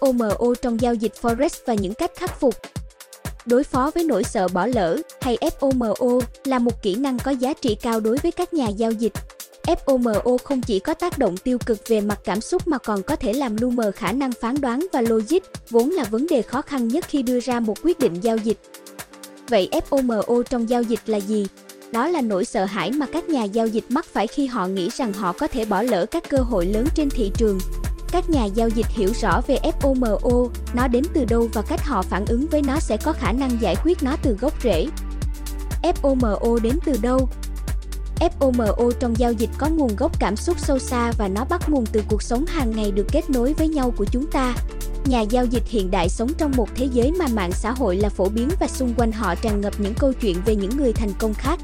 FOMO trong giao dịch Forex và những cách khắc phục. Đối phó với nỗi sợ bỏ lỡ hay FOMO là một kỹ năng có giá trị cao đối với các nhà giao dịch. FOMO không chỉ có tác động tiêu cực về mặt cảm xúc mà còn có thể làm lu mờ khả năng phán đoán và logic, vốn là vấn đề khó khăn nhất khi đưa ra một quyết định giao dịch. Vậy FOMO trong giao dịch là gì? Đó là nỗi sợ hãi mà các nhà giao dịch mắc phải khi họ nghĩ rằng họ có thể bỏ lỡ các cơ hội lớn trên thị trường. Các nhà giao dịch hiểu rõ về FOMO, nó đến từ đâu và cách họ phản ứng với nó sẽ có khả năng giải quyết nó từ gốc rễ. FOMO đến từ đâu? FOMO trong giao dịch có nguồn gốc cảm xúc sâu xa và nó bắt nguồn từ cuộc sống hàng ngày được kết nối với nhau của chúng ta. Nhà giao dịch hiện đại sống trong một thế giới mà mạng xã hội là phổ biến và xung quanh họ tràn ngập những câu chuyện về những người thành công khác.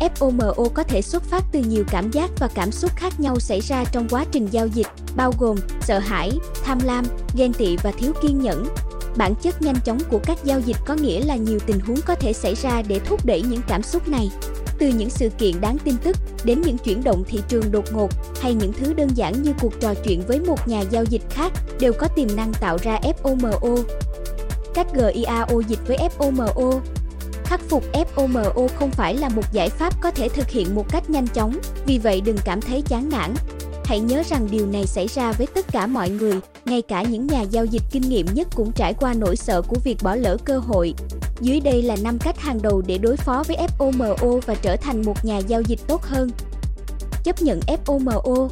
FOMO có thể xuất phát từ nhiều cảm giác và cảm xúc khác nhau xảy ra trong quá trình giao dịch, bao gồm sợ hãi, tham lam, ghen tị và thiếu kiên nhẫn. Bản chất nhanh chóng của các giao dịch có nghĩa là nhiều tình huống có thể xảy ra để thúc đẩy những cảm xúc này. Từ những sự kiện đáng tin tức đến những chuyển động thị trường đột ngột hay những thứ đơn giản như cuộc trò chuyện với một nhà giao dịch khác đều có tiềm năng tạo ra FOMO. Cách GIAO dịch với FOMO Khắc phục FOMO không phải là một giải pháp có thể thực hiện một cách nhanh chóng, vì vậy đừng cảm thấy chán nản. Hãy nhớ rằng điều này xảy ra với tất cả mọi người, ngay cả những nhà giao dịch kinh nghiệm nhất cũng trải qua nỗi sợ của việc bỏ lỡ cơ hội. Dưới đây là 5 cách hàng đầu để đối phó với FOMO và trở thành một nhà giao dịch tốt hơn. Chấp nhận FOMO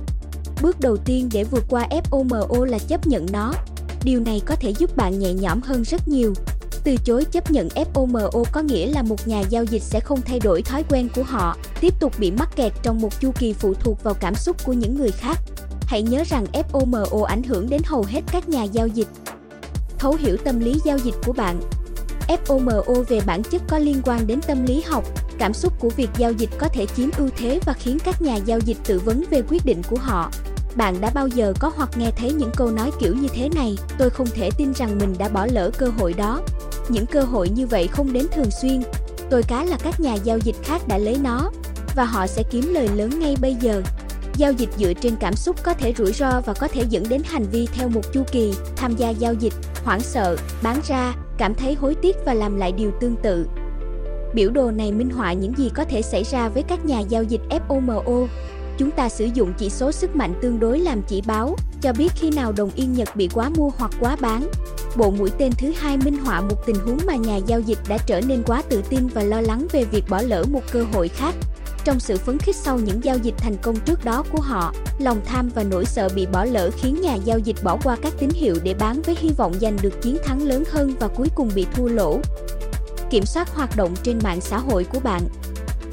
Bước đầu tiên để vượt qua FOMO là chấp nhận nó. Điều này có thể giúp bạn nhẹ nhõm hơn rất nhiều. Từ chối chấp nhận FOMO có nghĩa là một nhà giao dịch sẽ không thay đổi thói quen của họ, tiếp tục bị mắc kẹt trong một chu kỳ phụ thuộc vào cảm xúc của những người khác. Hãy nhớ rằng FOMO ảnh hưởng đến hầu hết các nhà giao dịch. Thấu hiểu tâm lý giao dịch của bạn FOMO về bản chất có liên quan đến tâm lý học, cảm xúc của việc giao dịch có thể chiếm ưu thế và khiến các nhà giao dịch tự vấn về quyết định của họ. Bạn đã bao giờ có hoặc nghe thấy những câu nói kiểu như thế này, tôi không thể tin rằng mình đã bỏ lỡ cơ hội đó. Những cơ hội như vậy không đến thường xuyên. Tôi cá là các nhà giao dịch khác đã lấy nó và họ sẽ kiếm lời lớn ngay bây giờ. Giao dịch dựa trên cảm xúc có thể rủi ro và có thể dẫn đến hành vi theo một chu kỳ, tham gia giao dịch, hoảng sợ, bán ra, cảm thấy hối tiếc và làm lại điều tương tự. Biểu đồ này minh họa những gì có thể xảy ra với các nhà giao dịch FOMO. Chúng ta sử dụng chỉ số sức mạnh tương đối làm chỉ báo, cho biết khi nào đồng yên Nhật bị quá mua hoặc quá bán. Bộ mũi tên thứ hai minh họa một tình huống mà nhà giao dịch đã trở nên quá tự tin và lo lắng về việc bỏ lỡ một cơ hội khác. Trong sự phấn khích sau những giao dịch thành công trước đó của họ, lòng tham và nỗi sợ bị bỏ lỡ khiến nhà giao dịch bỏ qua các tín hiệu để bán với hy vọng giành được chiến thắng lớn hơn và cuối cùng bị thua lỗ. Kiểm soát hoạt động trên mạng xã hội của bạn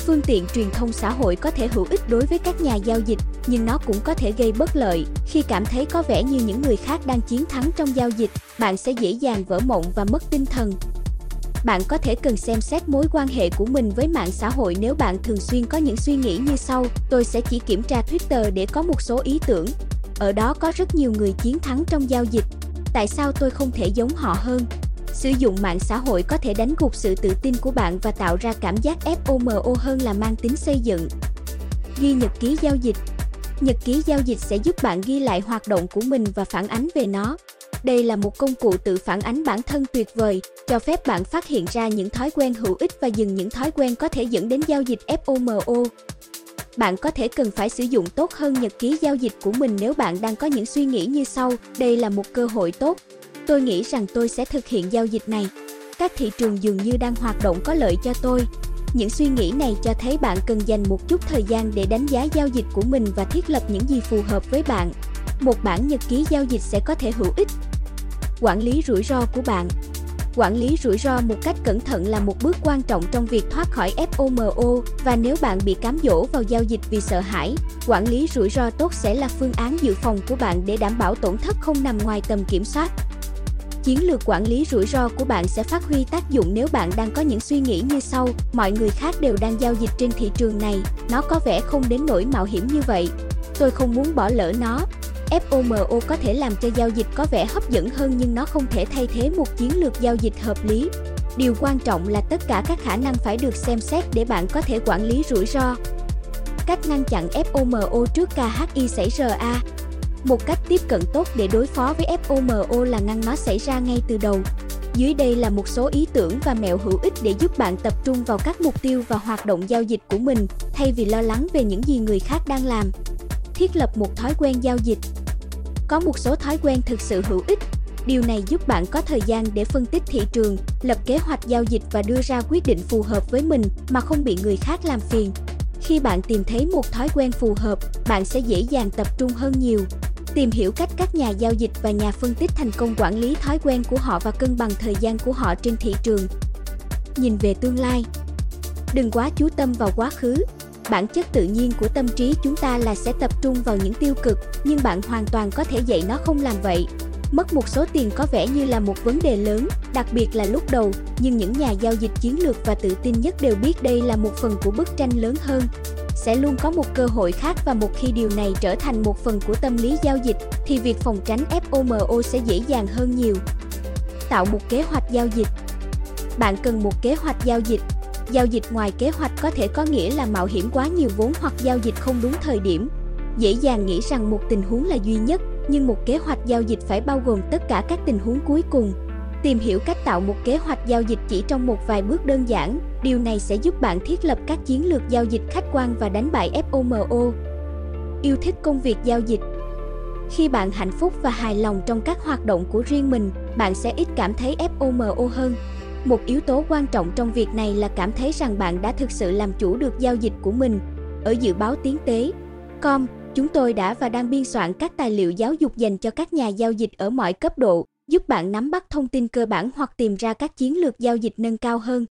Phương tiện truyền thông xã hội có thể hữu ích đối với các nhà giao dịch, nhưng nó cũng có thể gây bất lợi. Khi cảm thấy có vẻ như những người khác đang chiến thắng trong giao dịch, bạn sẽ dễ dàng vỡ mộng và mất tinh thần. Bạn có thể cần xem xét mối quan hệ của mình với mạng xã hội nếu bạn thường xuyên có những suy nghĩ như sau, tôi sẽ chỉ kiểm tra Twitter để có một số ý tưởng. Ở đó có rất nhiều người chiến thắng trong giao dịch. Tại sao tôi không thể giống họ hơn? Sử dụng mạng xã hội có thể đánh gục sự tự tin của bạn và tạo ra cảm giác FOMO hơn là mang tính xây dựng. Ghi nhật ký giao dịch Nhật ký giao dịch sẽ giúp bạn ghi lại hoạt động của mình và phản ánh về nó. Đây là một công cụ tự phản ánh bản thân tuyệt vời, cho phép bạn phát hiện ra những thói quen hữu ích và dừng những thói quen có thể dẫn đến giao dịch FOMO. Bạn có thể cần phải sử dụng tốt hơn nhật ký giao dịch của mình nếu bạn đang có những suy nghĩ như sau, đây là một cơ hội tốt, Tôi nghĩ rằng tôi sẽ thực hiện giao dịch này. Các thị trường dường như đang hoạt động có lợi cho tôi. Những suy nghĩ này cho thấy bạn cần dành một chút thời gian để đánh giá giao dịch của mình và thiết lập những gì phù hợp với bạn. Một bản nhật ký giao dịch sẽ có thể hữu ích. Quản lý rủi ro của bạn Quản lý rủi ro một cách cẩn thận là một bước quan trọng trong việc thoát khỏi FOMO và nếu bạn bị cám dỗ vào giao dịch vì sợ hãi, quản lý rủi ro tốt sẽ là phương án dự phòng của bạn để đảm bảo tổn thất không nằm ngoài tầm kiểm soát. Chiến lược quản lý rủi ro của bạn sẽ phát huy tác dụng nếu bạn đang có những suy nghĩ như sau, mọi người khác đều đang giao dịch trên thị trường này, nó có vẻ không đến nỗi mạo hiểm như vậy. Tôi không muốn bỏ lỡ nó. FOMO có thể làm cho giao dịch có vẻ hấp dẫn hơn nhưng nó không thể thay thế một chiến lược giao dịch hợp lý. Điều quan trọng là tất cả các khả năng phải được xem xét để bạn có thể quản lý rủi ro. Cách ngăn chặn FOMO trước KHI xảy ra Một cách tiếp cận tốt để đối phó với FOMO là ngăn nó xảy ra ngay từ đầu. Dưới đây là một số ý tưởng và mẹo hữu ích để giúp bạn tập trung vào các mục tiêu và hoạt động giao dịch của mình, thay vì lo lắng về những gì người khác đang làm. Thiết lập một thói quen giao dịch. Có một số thói quen thực sự hữu ích. Điều này giúp bạn có thời gian để phân tích thị trường, lập kế hoạch giao dịch và đưa ra quyết định phù hợp với mình mà không bị người khác làm phiền. Khi bạn tìm thấy một thói quen phù hợp, bạn sẽ dễ dàng tập trung hơn nhiều. Tìm hiểu cách các nhà giao dịch và nhà phân tích thành công quản lý thói quen của họ và cân bằng thời gian của họ trên thị trường. Nhìn về tương lai. Đừng quá chú tâm vào quá khứ. Bản chất tự nhiên của tâm trí chúng ta là sẽ tập trung vào những tiêu cực, nhưng bạn hoàn toàn có thể dạy nó không làm vậy. Mất một số tiền có vẻ như là một vấn đề lớn, đặc biệt là lúc đầu, nhưng những nhà giao dịch chiến lược và tự tin nhất đều biết đây là một phần của bức tranh lớn hơn. Sẽ luôn có một cơ hội khác và một khi điều này trở thành một phần của tâm lý giao dịch thì việc phòng tránh FOMO sẽ dễ dàng hơn nhiều. Tạo một kế hoạch giao dịch. Bạn cần một kế hoạch giao dịch. Giao dịch ngoài kế hoạch có thể có nghĩa là mạo hiểm quá nhiều vốn hoặc giao dịch không đúng thời điểm. Dễ dàng nghĩ rằng một tình huống là duy nhất, nhưng một kế hoạch giao dịch phải bao gồm tất cả các tình huống cuối cùng. Tìm hiểu cách tạo một kế hoạch giao dịch chỉ trong một vài bước đơn giản, điều này sẽ giúp bạn thiết lập các chiến lược giao dịch khách quan và đánh bại FOMO. Yêu thích công việc giao dịch Khi bạn hạnh phúc và hài lòng trong các hoạt động của riêng mình, bạn sẽ ít cảm thấy FOMO hơn. Một yếu tố quan trọng trong việc này là cảm thấy rằng bạn đã thực sự làm chủ được giao dịch của mình. Ở dự báo tiến tế, com Chúng tôi đã và đang biên soạn các tài liệu giáo dục dành cho các nhà giao dịch ở mọi cấp độ, giúp bạn nắm bắt thông tin cơ bản hoặc tìm ra các chiến lược giao dịch nâng cao hơn.